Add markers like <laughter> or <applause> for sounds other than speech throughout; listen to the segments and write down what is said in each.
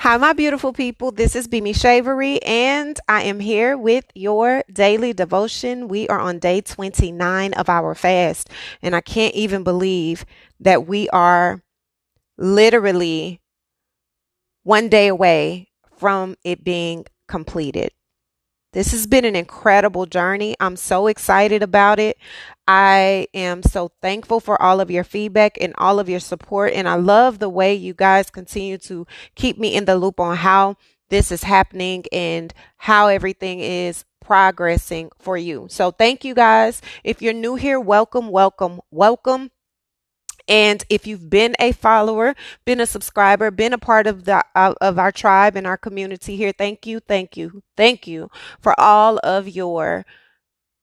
Hi, my beautiful people. This is Bimi Shavery, and I am here with your daily devotion. We are on day 29 of our fast, and I can't even believe that we are literally one day away from it being completed. This has been an incredible journey. I'm so excited about it. I am so thankful for all of your feedback and all of your support. And I love the way you guys continue to keep me in the loop on how this is happening and how everything is progressing for you. So thank you guys. If you're new here, welcome, welcome, welcome. And if you've been a follower, been a subscriber, been a part of the uh, of our tribe and our community here, thank you, thank you, thank you for all of your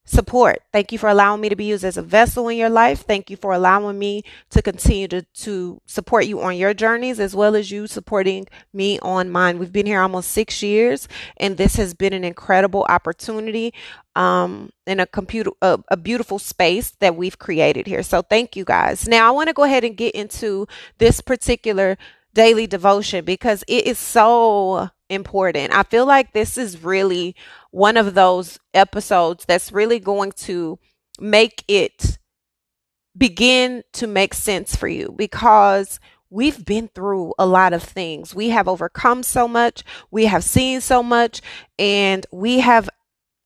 support. Thank you for allowing me to be used as a vessel in your life. Thank you for allowing me to continue to, to support you on your journeys as well as you supporting me on mine. We've been here almost six years and this has been an incredible opportunity um, in a computer, a, a beautiful space that we've created here. So thank you guys. Now I want to go ahead and get into this particular daily devotion because it is so important. I feel like this is really one of those episodes that's really going to make it begin to make sense for you because we've been through a lot of things. We have overcome so much, we have seen so much, and we have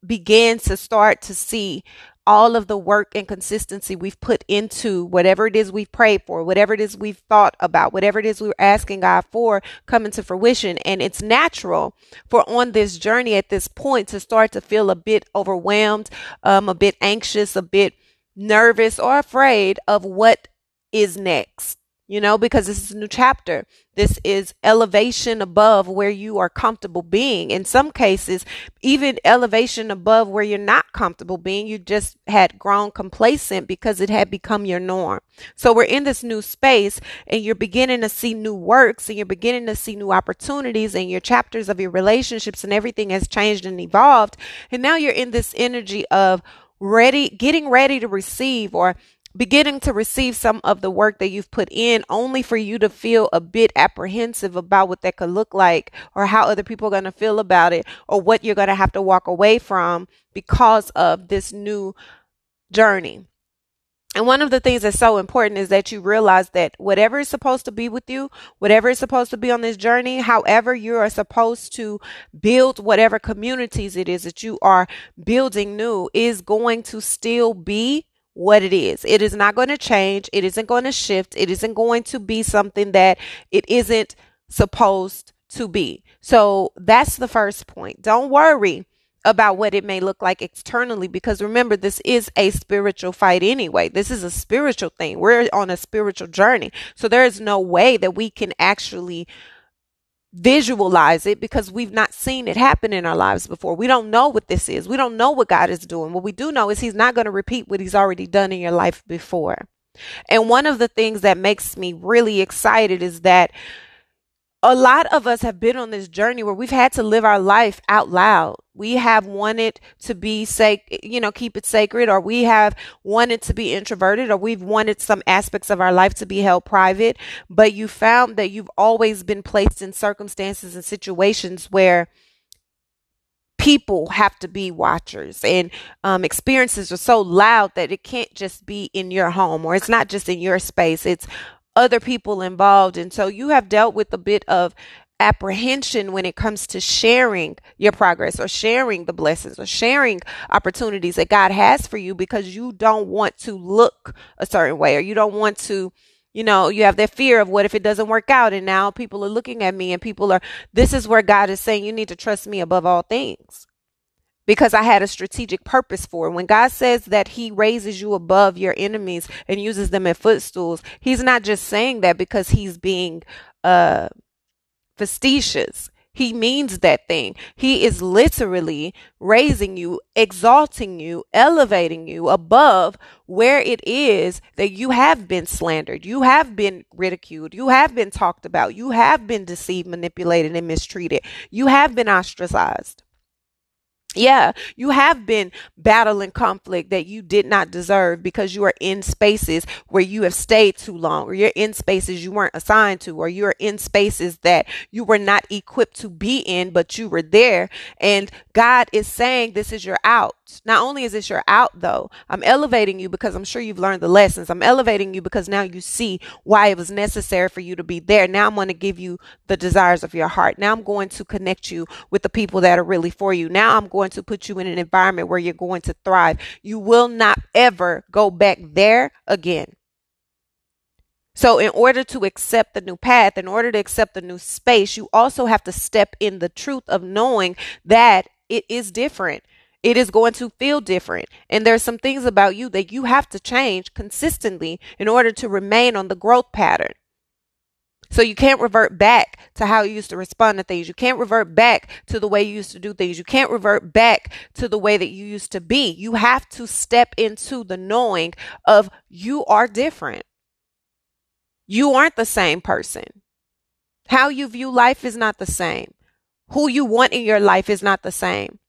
began to start to see all of the work and consistency we've put into whatever it is we've prayed for, whatever it is we've thought about, whatever it is we're asking God for coming to fruition. And it's natural for on this journey at this point to start to feel a bit overwhelmed, um, a bit anxious, a bit nervous or afraid of what is next you know, because this is a new chapter. This is elevation above where you are comfortable being. In some cases, even elevation above where you're not comfortable being. You just had grown complacent because it had become your norm. So we're in this new space and you're beginning to see new works and you're beginning to see new opportunities and your chapters of your relationships and everything has changed and evolved. And now you're in this energy of ready, getting ready to receive or beginning to receive some of the work that you've put in only for you to feel a bit apprehensive about what that could look like or how other people are going to feel about it or what you're going to have to walk away from because of this new journey. And one of the things that's so important is that you realize that whatever is supposed to be with you, whatever is supposed to be on this journey, however you are supposed to build whatever communities it is that you are building new is going to still be what it is. It is not going to change. It isn't going to shift. It isn't going to be something that it isn't supposed to be. So that's the first point. Don't worry about what it may look like externally because remember, this is a spiritual fight anyway. This is a spiritual thing. We're on a spiritual journey. So there is no way that we can actually visualize it because we've not seen it happen in our lives before. We don't know what this is. We don't know what God is doing. What we do know is He's not going to repeat what He's already done in your life before. And one of the things that makes me really excited is that a lot of us have been on this journey where we've had to live our life out loud. We have wanted to be sac, you know, keep it sacred, or we have wanted to be introverted, or we've wanted some aspects of our life to be held private. But you found that you've always been placed in circumstances and situations where people have to be watchers and um, experiences are so loud that it can't just be in your home or it's not just in your space it's other people involved. And so you have dealt with a bit of apprehension when it comes to sharing your progress or sharing the blessings or sharing opportunities that God has for you because you don't want to look a certain way or you don't want to you know you have that fear of what if it doesn't work out and now people are looking at me and people are this is where God is saying you need to trust me above all things because I had a strategic purpose for it. When God says that He raises you above your enemies and uses them as footstools, He's not just saying that because He's being uh, facetious. He means that thing. He is literally raising you, exalting you, elevating you above where it is that you have been slandered, you have been ridiculed, you have been talked about, you have been deceived, manipulated, and mistreated, you have been ostracized. Yeah, you have been battling conflict that you did not deserve because you are in spaces where you have stayed too long, or you're in spaces you weren't assigned to, or you're in spaces that you were not equipped to be in, but you were there. And God is saying, This is your out. Not only is this your out, though, I'm elevating you because I'm sure you've learned the lessons. I'm elevating you because now you see why it was necessary for you to be there. Now I'm going to give you the desires of your heart. Now I'm going to connect you with the people that are really for you. Now I'm going to put you in an environment where you're going to thrive. You will not ever go back there again. So, in order to accept the new path, in order to accept the new space, you also have to step in the truth of knowing that it is different. It is going to feel different. And there's some things about you that you have to change consistently in order to remain on the growth pattern. So you can't revert back to how you used to respond to things. You can't revert back to the way you used to do things. You can't revert back to the way that you used to be. You have to step into the knowing of you are different. You aren't the same person. How you view life is not the same. Who you want in your life is not the same.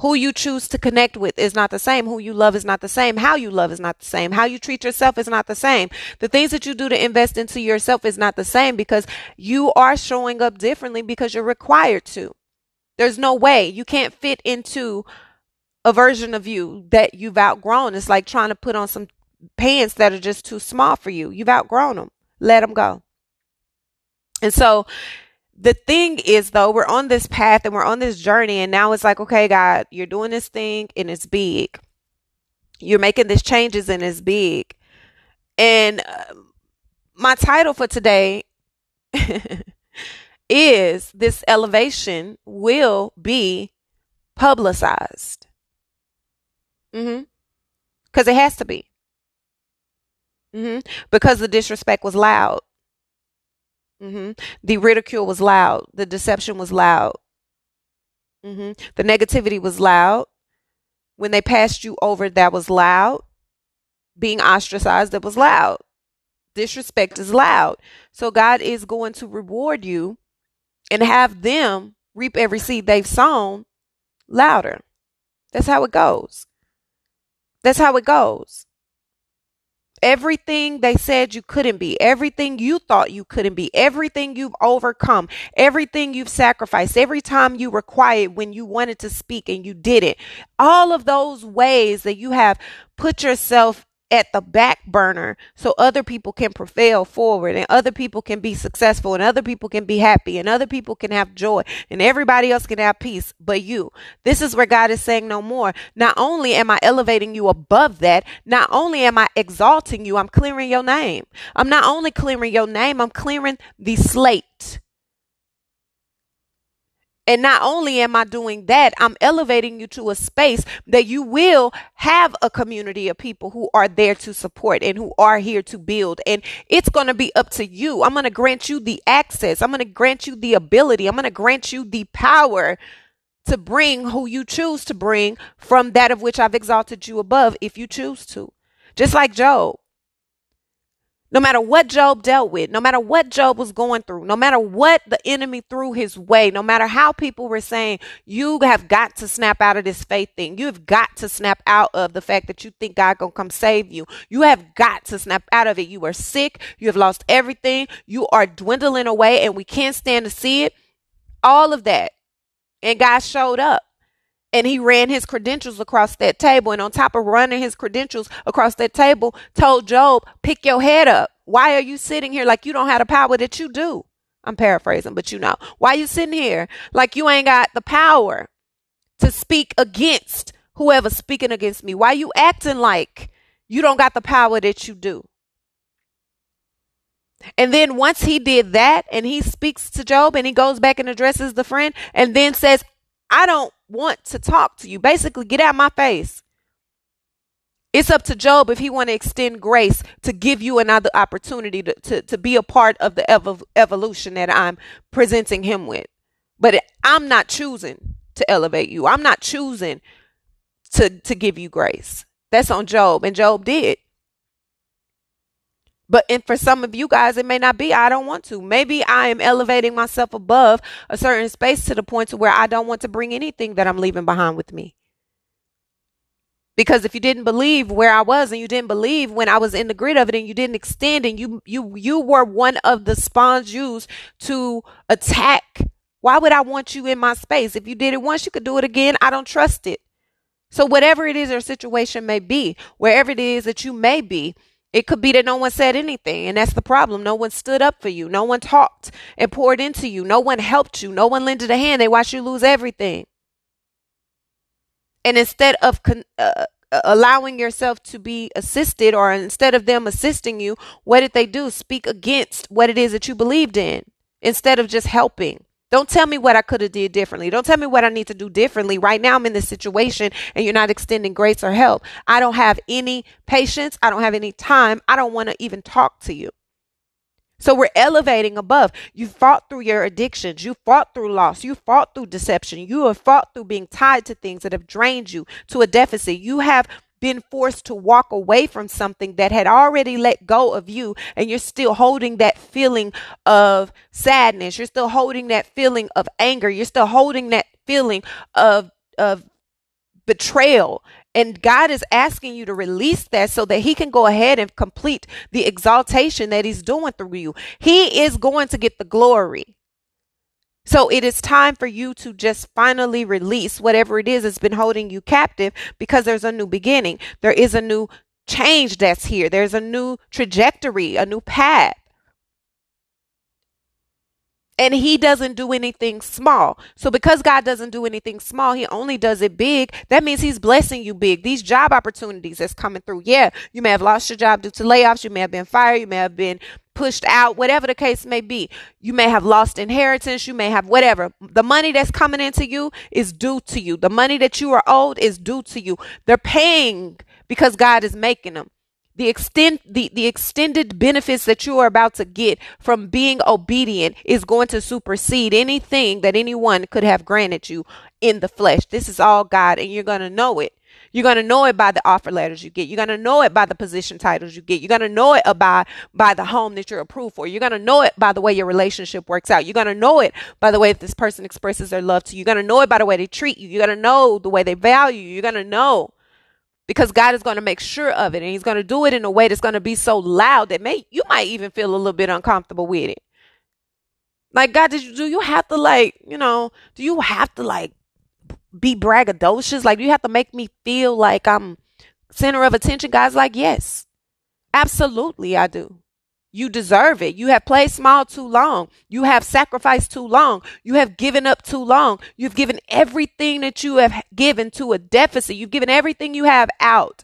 Who you choose to connect with is not the same. Who you love is not the same. How you love is not the same. How you treat yourself is not the same. The things that you do to invest into yourself is not the same because you are showing up differently because you're required to. There's no way you can't fit into a version of you that you've outgrown. It's like trying to put on some pants that are just too small for you. You've outgrown them. Let them go. And so the thing is though we're on this path and we're on this journey and now it's like okay god you're doing this thing and it's big. You're making these changes and it's big. And uh, my title for today <laughs> is this elevation will be publicized. Mm-hmm. Because it has to be. Mm-hmm. Because the disrespect was loud Mm-hmm. The ridicule was loud. The deception was loud. Mm-hmm. The negativity was loud. When they passed you over, that was loud. Being ostracized, that was loud. Disrespect is loud. So God is going to reward you and have them reap every seed they've sown louder. That's how it goes. That's how it goes. Everything they said you couldn't be, everything you thought you couldn't be, everything you've overcome, everything you've sacrificed, every time you were quiet when you wanted to speak and you didn't, all of those ways that you have put yourself at the back burner so other people can prevail forward and other people can be successful and other people can be happy and other people can have joy and everybody else can have peace but you. This is where God is saying no more. Not only am I elevating you above that, not only am I exalting you, I'm clearing your name. I'm not only clearing your name, I'm clearing the slate. And not only am I doing that, I'm elevating you to a space that you will have a community of people who are there to support and who are here to build. And it's going to be up to you. I'm going to grant you the access. I'm going to grant you the ability. I'm going to grant you the power to bring who you choose to bring from that of which I've exalted you above if you choose to. Just like Job. No matter what Job dealt with, no matter what Job was going through, no matter what the enemy threw his way, no matter how people were saying, you have got to snap out of this faith thing. You've got to snap out of the fact that you think God gonna come save you. You have got to snap out of it. You are sick. You have lost everything. You are dwindling away and we can't stand to see it. All of that. And God showed up and he ran his credentials across that table. And on top of running his credentials across that table, told Job, pick your head up. Why are you sitting here like you don't have the power that you do? I'm paraphrasing, but you know. Why you sitting here like you ain't got the power to speak against whoever's speaking against me? Why you acting like you don't got the power that you do? And then once he did that and he speaks to Job and he goes back and addresses the friend and then says, I don't want to talk to you. Basically, get out my face. It's up to Job if he want to extend grace to give you another opportunity to, to, to be a part of the ev- evolution that I'm presenting him with. But I'm not choosing to elevate you. I'm not choosing to, to give you grace. That's on Job, and Job did. But and for some of you guys, it may not be. I don't want to. Maybe I am elevating myself above a certain space to the point to where I don't want to bring anything that I'm leaving behind with me. Because if you didn't believe where I was and you didn't believe when I was in the grid of it and you didn't extend and you you you were one of the spawns used to attack, why would I want you in my space? If you did it once, you could do it again. I don't trust it. So whatever it is your situation may be, wherever it is that you may be, it could be that no one said anything, and that's the problem. No one stood up for you. No one talked and poured into you. No one helped you. No one lended a hand. They watched you lose everything. And instead of con- uh, uh, allowing yourself to be assisted, or instead of them assisting you, what did they do? Speak against what it is that you believed in instead of just helping. Don't tell me what I could have did differently. Don't tell me what I need to do differently. Right now I'm in this situation and you're not extending grace or help. I don't have any patience. I don't have any time. I don't want to even talk to you. So we're elevating above. You fought through your addictions. You fought through loss. You fought through deception. You have fought through being tied to things that have drained you to a deficit. You have been forced to walk away from something that had already let go of you and you're still holding that feeling of sadness. You're still holding that feeling of anger. You're still holding that feeling of of betrayal. And God is asking you to release that so that he can go ahead and complete the exaltation that he's doing through you. He is going to get the glory so it is time for you to just finally release whatever it is that's been holding you captive because there's a new beginning. There is a new change that's here. There's a new trajectory, a new path. And he doesn't do anything small. So because God doesn't do anything small, he only does it big. That means he's blessing you big. These job opportunities that's coming through. Yeah, you may have lost your job due to layoffs. You may have been fired. You may have been pushed out, whatever the case may be. You may have lost inheritance. You may have whatever. The money that's coming into you is due to you. The money that you are owed is due to you. They're paying because God is making them. The extent the, the extended benefits that you are about to get from being obedient is going to supersede anything that anyone could have granted you in the flesh. This is all God, and you're gonna know it. You're going to know it by the offer letters you get. You're going to know it by the position titles you get. You're going to know it by, by the home that you're approved for. You're going to know it by the way your relationship works out. You're going to know it by the way this person expresses their love to you. You're going to know it by the way they treat you. You're going to know the way they value you. You're going to know because God is going to make sure of it and he's going to do it in a way that's going to be so loud that may you might even feel a little bit uncomfortable with it. Like God, did you do you have to like, you know, do you have to like be braggadocious? Like, you have to make me feel like I'm center of attention? Guys, like, yes, absolutely, I do. You deserve it. You have played small too long. You have sacrificed too long. You have given up too long. You've given everything that you have given to a deficit. You've given everything you have out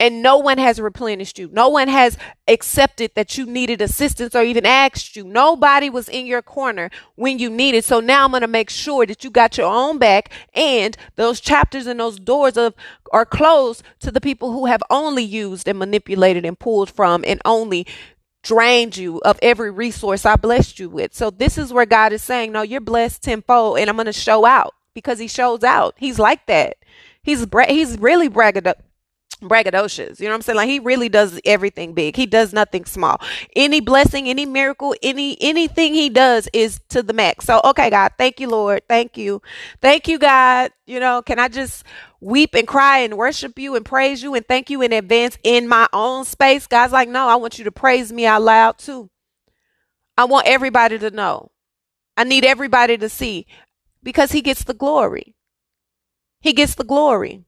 and no one has replenished you. No one has accepted that you needed assistance or even asked you. Nobody was in your corner when you needed. So now I'm going to make sure that you got your own back and those chapters and those doors of are closed to the people who have only used and manipulated and pulled from and only drained you of every resource I blessed you with. So this is where God is saying, no, you're blessed tenfold and I'm going to show out because he shows out. He's like that. He's bra- he's really braggadocious braggadocious. You know what I'm saying? Like he really does everything big. He does nothing small. Any blessing, any miracle, any anything he does is to the max. So okay, God, thank you, Lord. Thank you. Thank you, God. You know, can I just weep and cry and worship you and praise you and thank you in advance in my own space? God's like, no, I want you to praise me out loud too. I want everybody to know. I need everybody to see because he gets the glory. He gets the glory.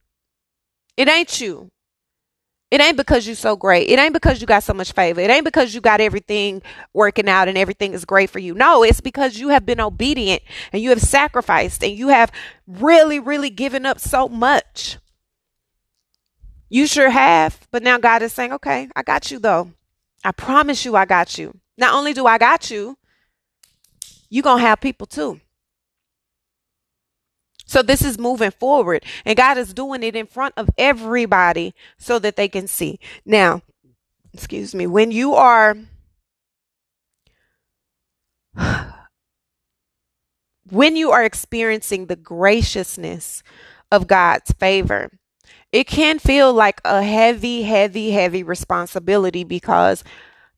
It ain't you. It ain't because you're so great. It ain't because you got so much favor. It ain't because you got everything working out and everything is great for you. No, it's because you have been obedient and you have sacrificed and you have really, really given up so much. You sure have. But now God is saying, okay, I got you though. I promise you I got you. Not only do I got you, you're going to have people too. So this is moving forward and God is doing it in front of everybody so that they can see. Now, excuse me, when you are <sighs> when you are experiencing the graciousness of God's favor it can feel like a heavy, heavy, heavy responsibility because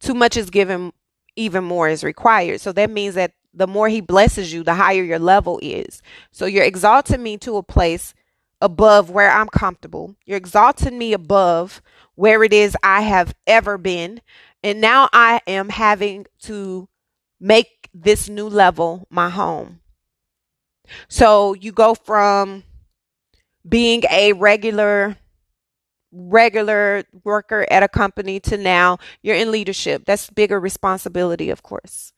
too much is given, even more is required. So that means that the more He blesses you, the higher your level is. So you're exalting me to a place above where I'm comfortable. You're exalting me above where it is I have ever been. And now I am having to make this new level my home. So you go from being a regular regular worker at a company to now you're in leadership. That's bigger responsibility, of course.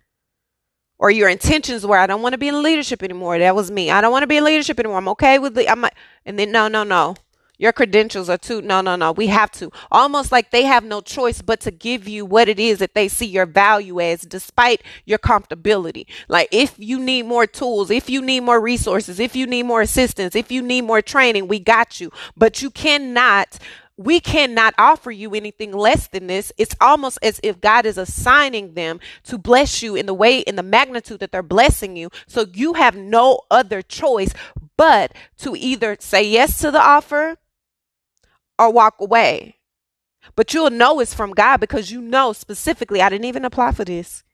Or your intentions were, I don't want to be in leadership anymore. That was me. I don't want to be in leadership anymore. I'm okay with the, I'm, and then no, no, no. Your credentials are too, no, no, no. We have to. Almost like they have no choice but to give you what it is that they see your value as, despite your comfortability. Like if you need more tools, if you need more resources, if you need more assistance, if you need more training, we got you. But you cannot we cannot offer you anything less than this. It's almost as if God is assigning them to bless you in the way, in the magnitude that they're blessing you. So you have no other choice but to either say yes to the offer or walk away. But you'll know it's from God because you know specifically, I didn't even apply for this.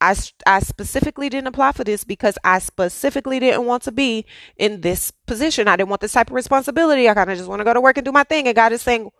I, I specifically didn't apply for this because I specifically didn't want to be in this position. I didn't want this type of responsibility. I kind of just want to go to work and do my thing. And God is saying,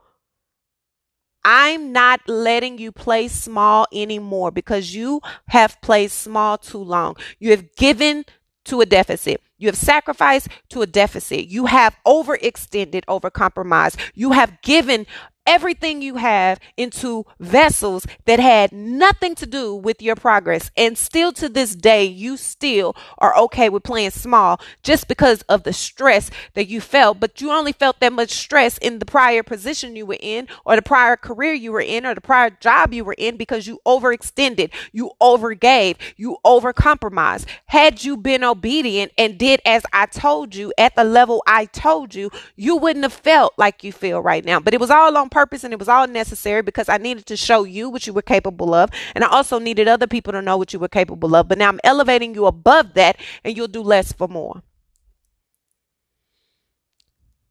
I'm not letting you play small anymore because you have played small too long. You have given to a deficit. You have sacrificed to a deficit. You have overextended over compromise. You have given everything you have into vessels that had nothing to do with your progress. And still to this day, you still are okay with playing small just because of the stress that you felt. But you only felt that much stress in the prior position you were in, or the prior career you were in, or the prior job you were in because you overextended, you overgave, you overcompromised. Had you been obedient and did as I told you at the level I told you, you wouldn't have felt like you feel right now. But it was all on purpose and it was all necessary because I needed to show you what you were capable of. And I also needed other people to know what you were capable of. But now I'm elevating you above that and you'll do less for more.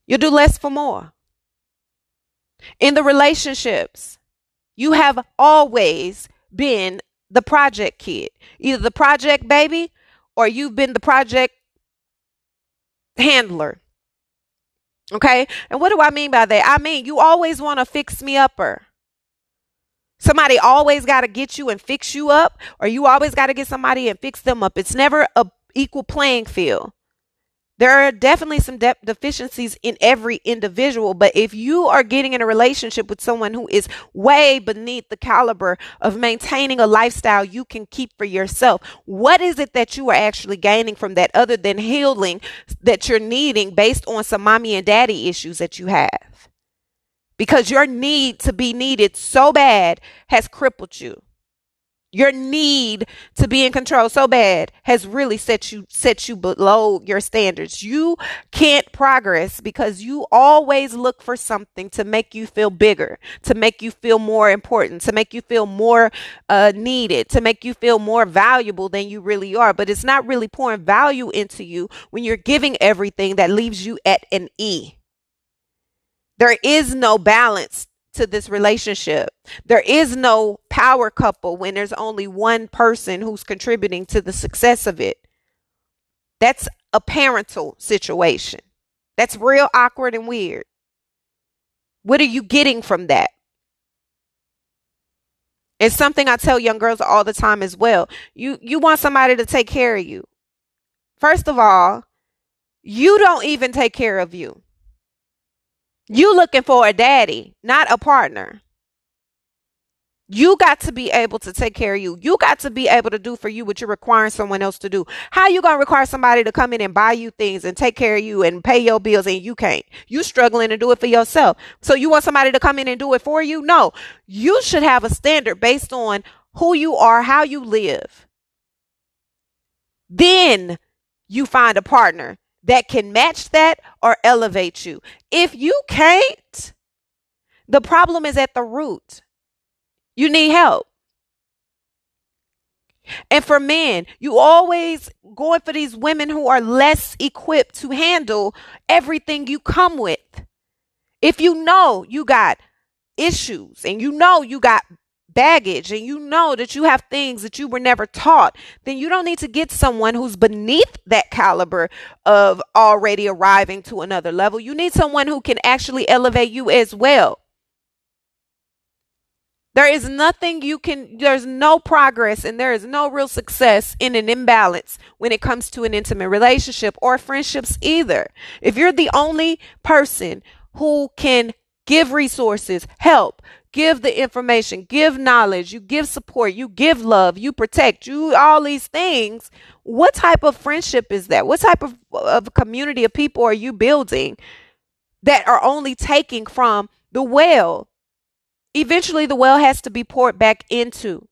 You'll do less for more. In the relationships, you have always been the project kid, either the project baby or you've been the project handler. Okay. And what do I mean by that? I mean, you always want to fix me upper. Somebody always got to get you and fix you up, or you always got to get somebody and fix them up. It's never a equal playing field. There are definitely some de- deficiencies in every individual, but if you are getting in a relationship with someone who is way beneath the caliber of maintaining a lifestyle you can keep for yourself, what is it that you are actually gaining from that other than healing that you're needing based on some mommy and daddy issues that you have? Because your need to be needed so bad has crippled you. Your need to be in control so bad has really set you set you below your standards. You can't progress because you always look for something to make you feel bigger, to make you feel more important, to make you feel more uh, needed, to make you feel more valuable than you really are. But it's not really pouring value into you when you're giving everything that leaves you at an E. There is no balance to this relationship. There is no power couple when there's only one person who's contributing to the success of it. That's a parental situation. That's real awkward and weird. What are you getting from that? It's something I tell young girls all the time as well. You you want somebody to take care of you. First of all, you don't even take care of you. You looking for a daddy, not a partner. You got to be able to take care of you. You got to be able to do for you what you're requiring someone else to do. How you gonna require somebody to come in and buy you things and take care of you and pay your bills and you can't? You struggling to do it for yourself. So you want somebody to come in and do it for you? No. You should have a standard based on who you are, how you live. Then you find a partner that can match that or elevate you. If you can't, the problem is at the root. You need help. And for men, you always going for these women who are less equipped to handle everything you come with. If you know you got issues and you know you got baggage and you know that you have things that you were never taught, then you don't need to get someone who's beneath that caliber of already arriving to another level. You need someone who can actually elevate you as well. There is nothing you can, there's no progress and there is no real success in an imbalance when it comes to an intimate relationship or friendships either. If you're the only person who can give resources, help, give the information, give knowledge, you give support, you give love, you protect, you all these things. What type of friendship is that? What type of, of community of people are you building that are only taking from the well? Eventually, the well has to be poured back into.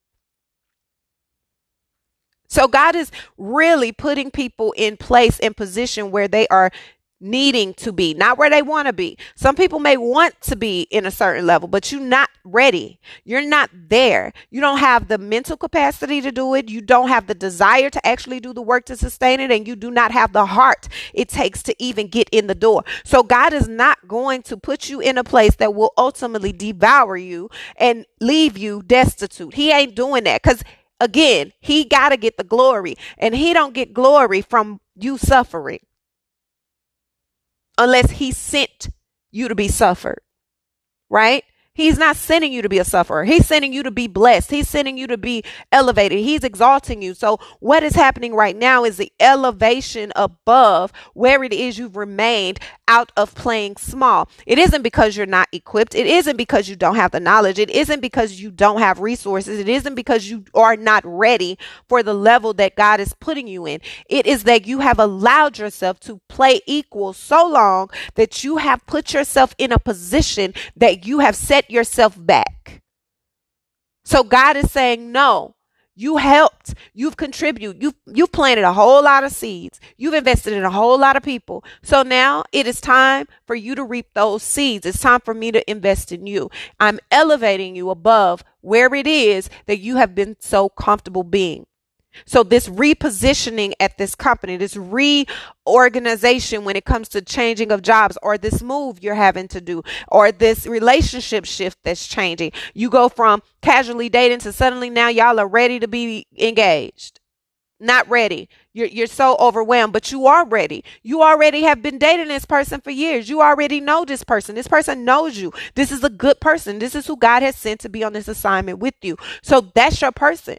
So, God is really putting people in place in position where they are needing to be, not where they want to be. Some people may want to be in a certain level, but you're not ready. You're not there. You don't have the mental capacity to do it. You don't have the desire to actually do the work to sustain it. And you do not have the heart it takes to even get in the door. So God is not going to put you in a place that will ultimately devour you and leave you destitute. He ain't doing that because again, he got to get the glory and he don't get glory from you suffering unless he sent you to be suffered, right? He's not sending you to be a sufferer. He's sending you to be blessed. He's sending you to be elevated. He's exalting you. So, what is happening right now is the elevation above where it is you've remained out of playing small. It isn't because you're not equipped. It isn't because you don't have the knowledge. It isn't because you don't have resources. It isn't because you are not ready for the level that God is putting you in. It is that you have allowed yourself to play equal so long that you have put yourself in a position that you have set yourself back. So God is saying, no, you helped. You've contributed. You've, you've planted a whole lot of seeds. You've invested in a whole lot of people. So now it is time for you to reap those seeds. It's time for me to invest in you. I'm elevating you above where it is that you have been so comfortable being. So this repositioning at this company, this reorganization when it comes to changing of jobs or this move you're having to do or this relationship shift that's changing. You go from casually dating to suddenly now y'all are ready to be engaged. Not ready. You're, you're so overwhelmed, but you are ready. You already have been dating this person for years. You already know this person. This person knows you. This is a good person. This is who God has sent to be on this assignment with you. So that's your person.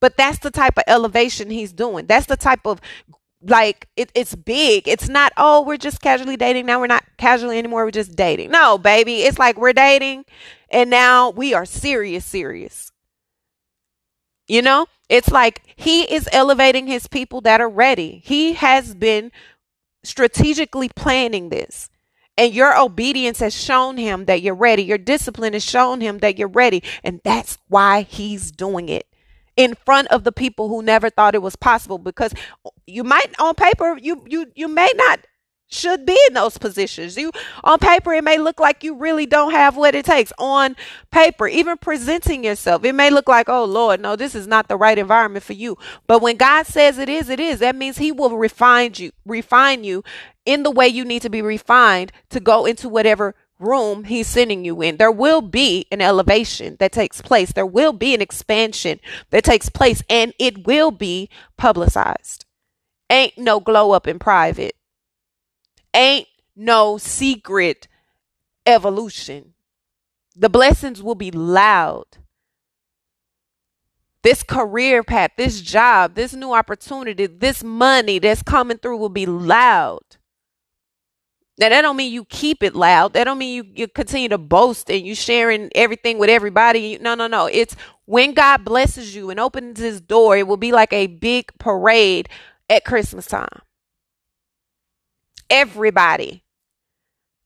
But that's the type of elevation he's doing. That's the type of like it, it's big. It's not, oh, we're just casually dating. Now we're not casually anymore. We're just dating. No, baby. It's like we're dating and now we are serious, serious. You know, it's like he is elevating his people that are ready. He has been strategically planning this. And your obedience has shown him that you're ready. Your discipline has shown him that you're ready. And that's why he's doing it in front of the people who never thought it was possible because you might on paper you you you may not should be in those positions. You on paper it may look like you really don't have what it takes. On paper, even presenting yourself, it may look like, "Oh Lord, no, this is not the right environment for you." But when God says it is, it is. That means he will refine you, refine you in the way you need to be refined to go into whatever room he's sending you in. There will be an elevation that takes place. There will be an expansion that takes place and it will be publicized. Ain't no glow up in private. Ain't no secret evolution. The blessings will be loud. This career path, this job, this new opportunity, this money that's coming through will be loud. Now that don't mean you keep it loud. That don't mean you, you continue to boast and you sharing everything with everybody. No, no, no. It's when God blesses you and opens his door, it will be like a big parade at Christmas time. Everybody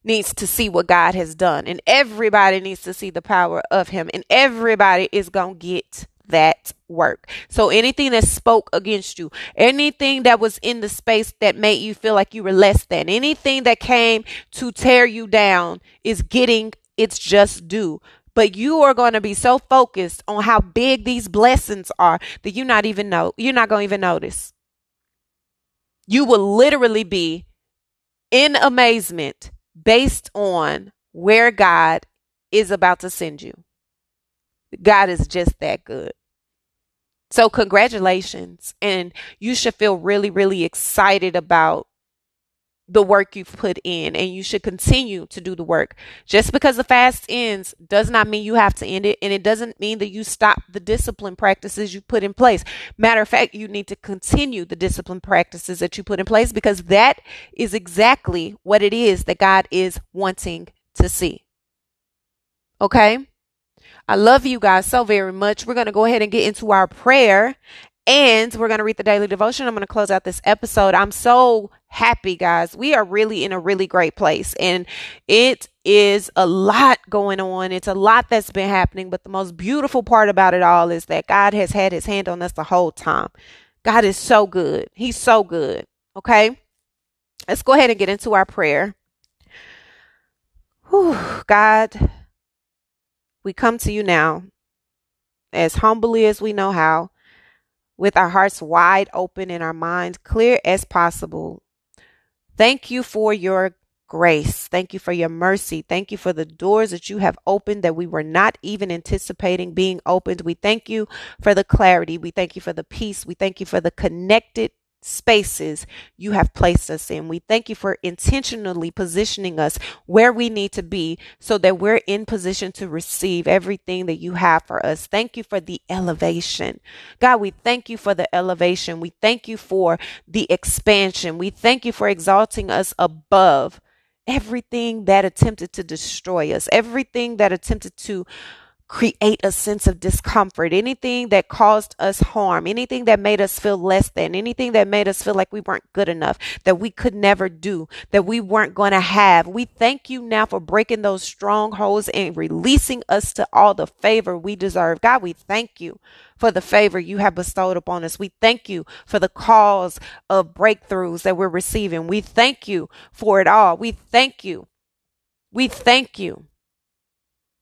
needs to see what God has done, and everybody needs to see the power of him, and everybody is going to get that work. So anything that spoke against you, anything that was in the space that made you feel like you were less than, anything that came to tear you down is getting its just due. But you are going to be so focused on how big these blessings are that you not even know, you're not going to even notice. You will literally be in amazement based on where God is about to send you. God is just that good. So, congratulations. And you should feel really, really excited about the work you've put in and you should continue to do the work. Just because the fast ends does not mean you have to end it and it doesn't mean that you stop the discipline practices you put in place. Matter of fact, you need to continue the discipline practices that you put in place because that is exactly what it is that God is wanting to see. Okay? I love you guys so very much. We're going to go ahead and get into our prayer and we're going to read the daily devotion. I'm going to close out this episode. I'm so happy, guys. We are really in a really great place. And it is a lot going on. It's a lot that's been happening. But the most beautiful part about it all is that God has had his hand on us the whole time. God is so good. He's so good. Okay. Let's go ahead and get into our prayer. Whew, God, we come to you now as humbly as we know how with our hearts wide open and our minds clear as possible. Thank you for your grace. Thank you for your mercy. Thank you for the doors that you have opened that we were not even anticipating being opened. We thank you for the clarity. We thank you for the peace. We thank you for the connected spaces you have placed us in. We thank you for intentionally positioning us where we need to be so that we're in position to receive everything that you have for us. Thank you for the elevation. God, we thank you for the elevation. We thank you for the expansion. We thank you for exalting us above everything that attempted to destroy us, everything that attempted to create a sense of discomfort, anything that caused us harm, anything that made us feel less than, anything that made us feel like we weren't good enough, that we could never do, that we weren't going to have. We thank you now for breaking those strongholds and releasing us to all the favor we deserve. God, we thank you for the favor you have bestowed upon us. We thank you for the cause of breakthroughs that we're receiving. We thank you for it all. We thank you. We thank you.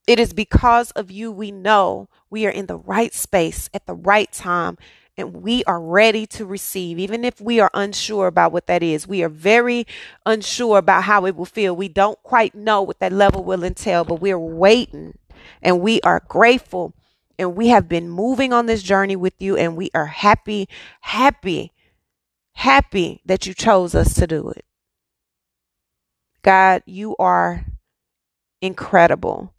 It is because of you we know we are in the right space at the right time and we are ready to receive, even if we are unsure about what that is. We are very unsure about how it will feel. We don't quite know what that level will entail, but we're waiting and we are grateful and we have been moving on this journey with you and we are happy, happy, happy that you chose us to do it. God, you are incredible.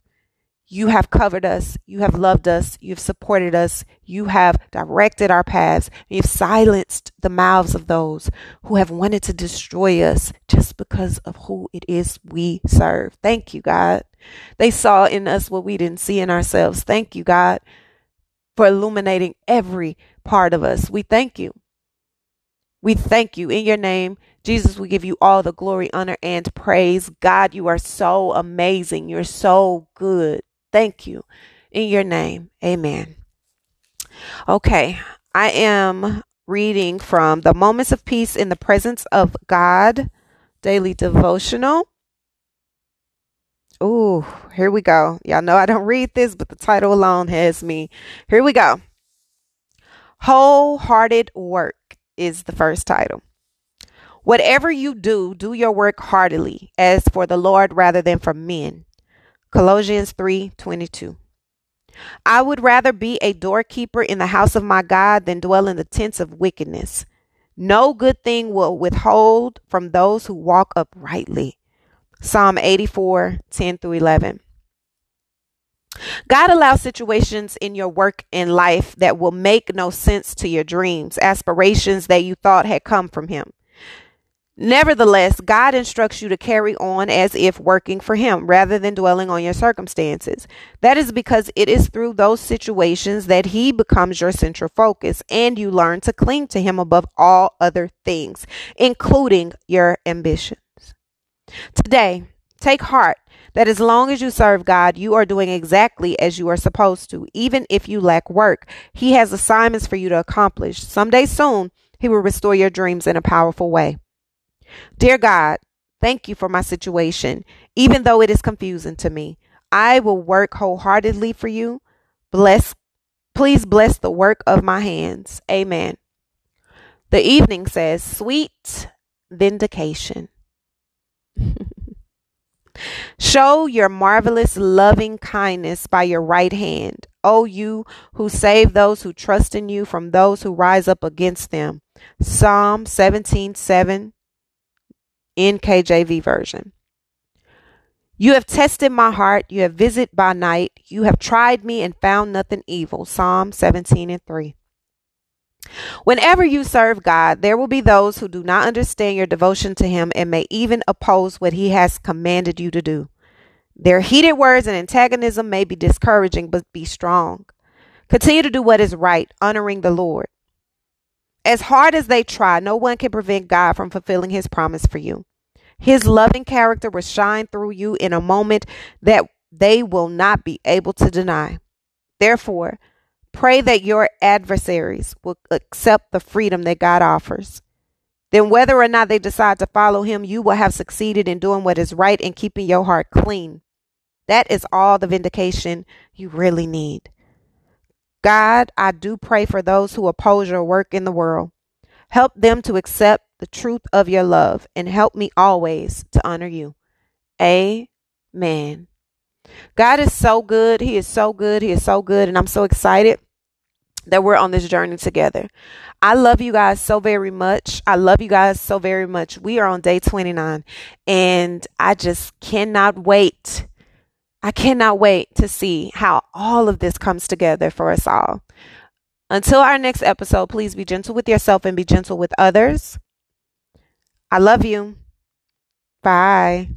You have covered us. You have loved us. You've supported us. You have directed our paths. You've silenced the mouths of those who have wanted to destroy us just because of who it is we serve. Thank you, God. They saw in us what we didn't see in ourselves. Thank you, God, for illuminating every part of us. We thank you. We thank you in your name. Jesus, we give you all the glory, honor, and praise. God, you are so amazing. You're so good. Thank you. In your name, amen. Okay, I am reading from the Moments of Peace in the Presence of God daily devotional. Ooh, here we go. Y'all know I don't read this, but the title alone has me. Here we go. Wholehearted Work is the first title. Whatever you do, do your work heartily, as for the Lord rather than for men Colossians 3:22. I would rather be a doorkeeper in the house of my God than dwell in the tents of wickedness. No good thing will withhold from those who walk uprightly. Psalm 84, 10 through 11. God allows situations in your work and life that will make no sense to your dreams, aspirations that you thought had come from Him. Nevertheless, God instructs you to carry on as if working for Him rather than dwelling on your circumstances. That is because it is through those situations that He becomes your central focus and you learn to cling to Him above all other things, including your ambitions. Today, take heart that as long as you serve God, you are doing exactly as you are supposed to, even if you lack work. He has assignments for you to accomplish. Someday soon, He will restore your dreams in a powerful way. Dear God, thank you for my situation, even though it is confusing to me. I will work wholeheartedly for you. Bless, please bless the work of my hands. Amen. The evening says, sweet vindication. <laughs> Show your marvelous loving kindness by your right hand, O you who save those who trust in you from those who rise up against them. Psalm 17 7 NKJV version. You have tested my heart. You have visited by night. You have tried me and found nothing evil. Psalm 17 and 3. Whenever you serve God, there will be those who do not understand your devotion to Him and may even oppose what He has commanded you to do. Their heated words and antagonism may be discouraging, but be strong. Continue to do what is right, honoring the Lord. As hard as they try, no one can prevent God from fulfilling His promise for you. His loving character will shine through you in a moment that they will not be able to deny. Therefore, pray that your adversaries will accept the freedom that God offers. Then, whether or not they decide to follow Him, you will have succeeded in doing what is right and keeping your heart clean. That is all the vindication you really need. God, I do pray for those who oppose your work in the world. Help them to accept the truth of your love and help me always to honor you. Amen. God is so good. He is so good. He is so good. And I'm so excited that we're on this journey together. I love you guys so very much. I love you guys so very much. We are on day 29 and I just cannot wait I cannot wait to see how all of this comes together for us all. Until our next episode, please be gentle with yourself and be gentle with others. I love you. Bye.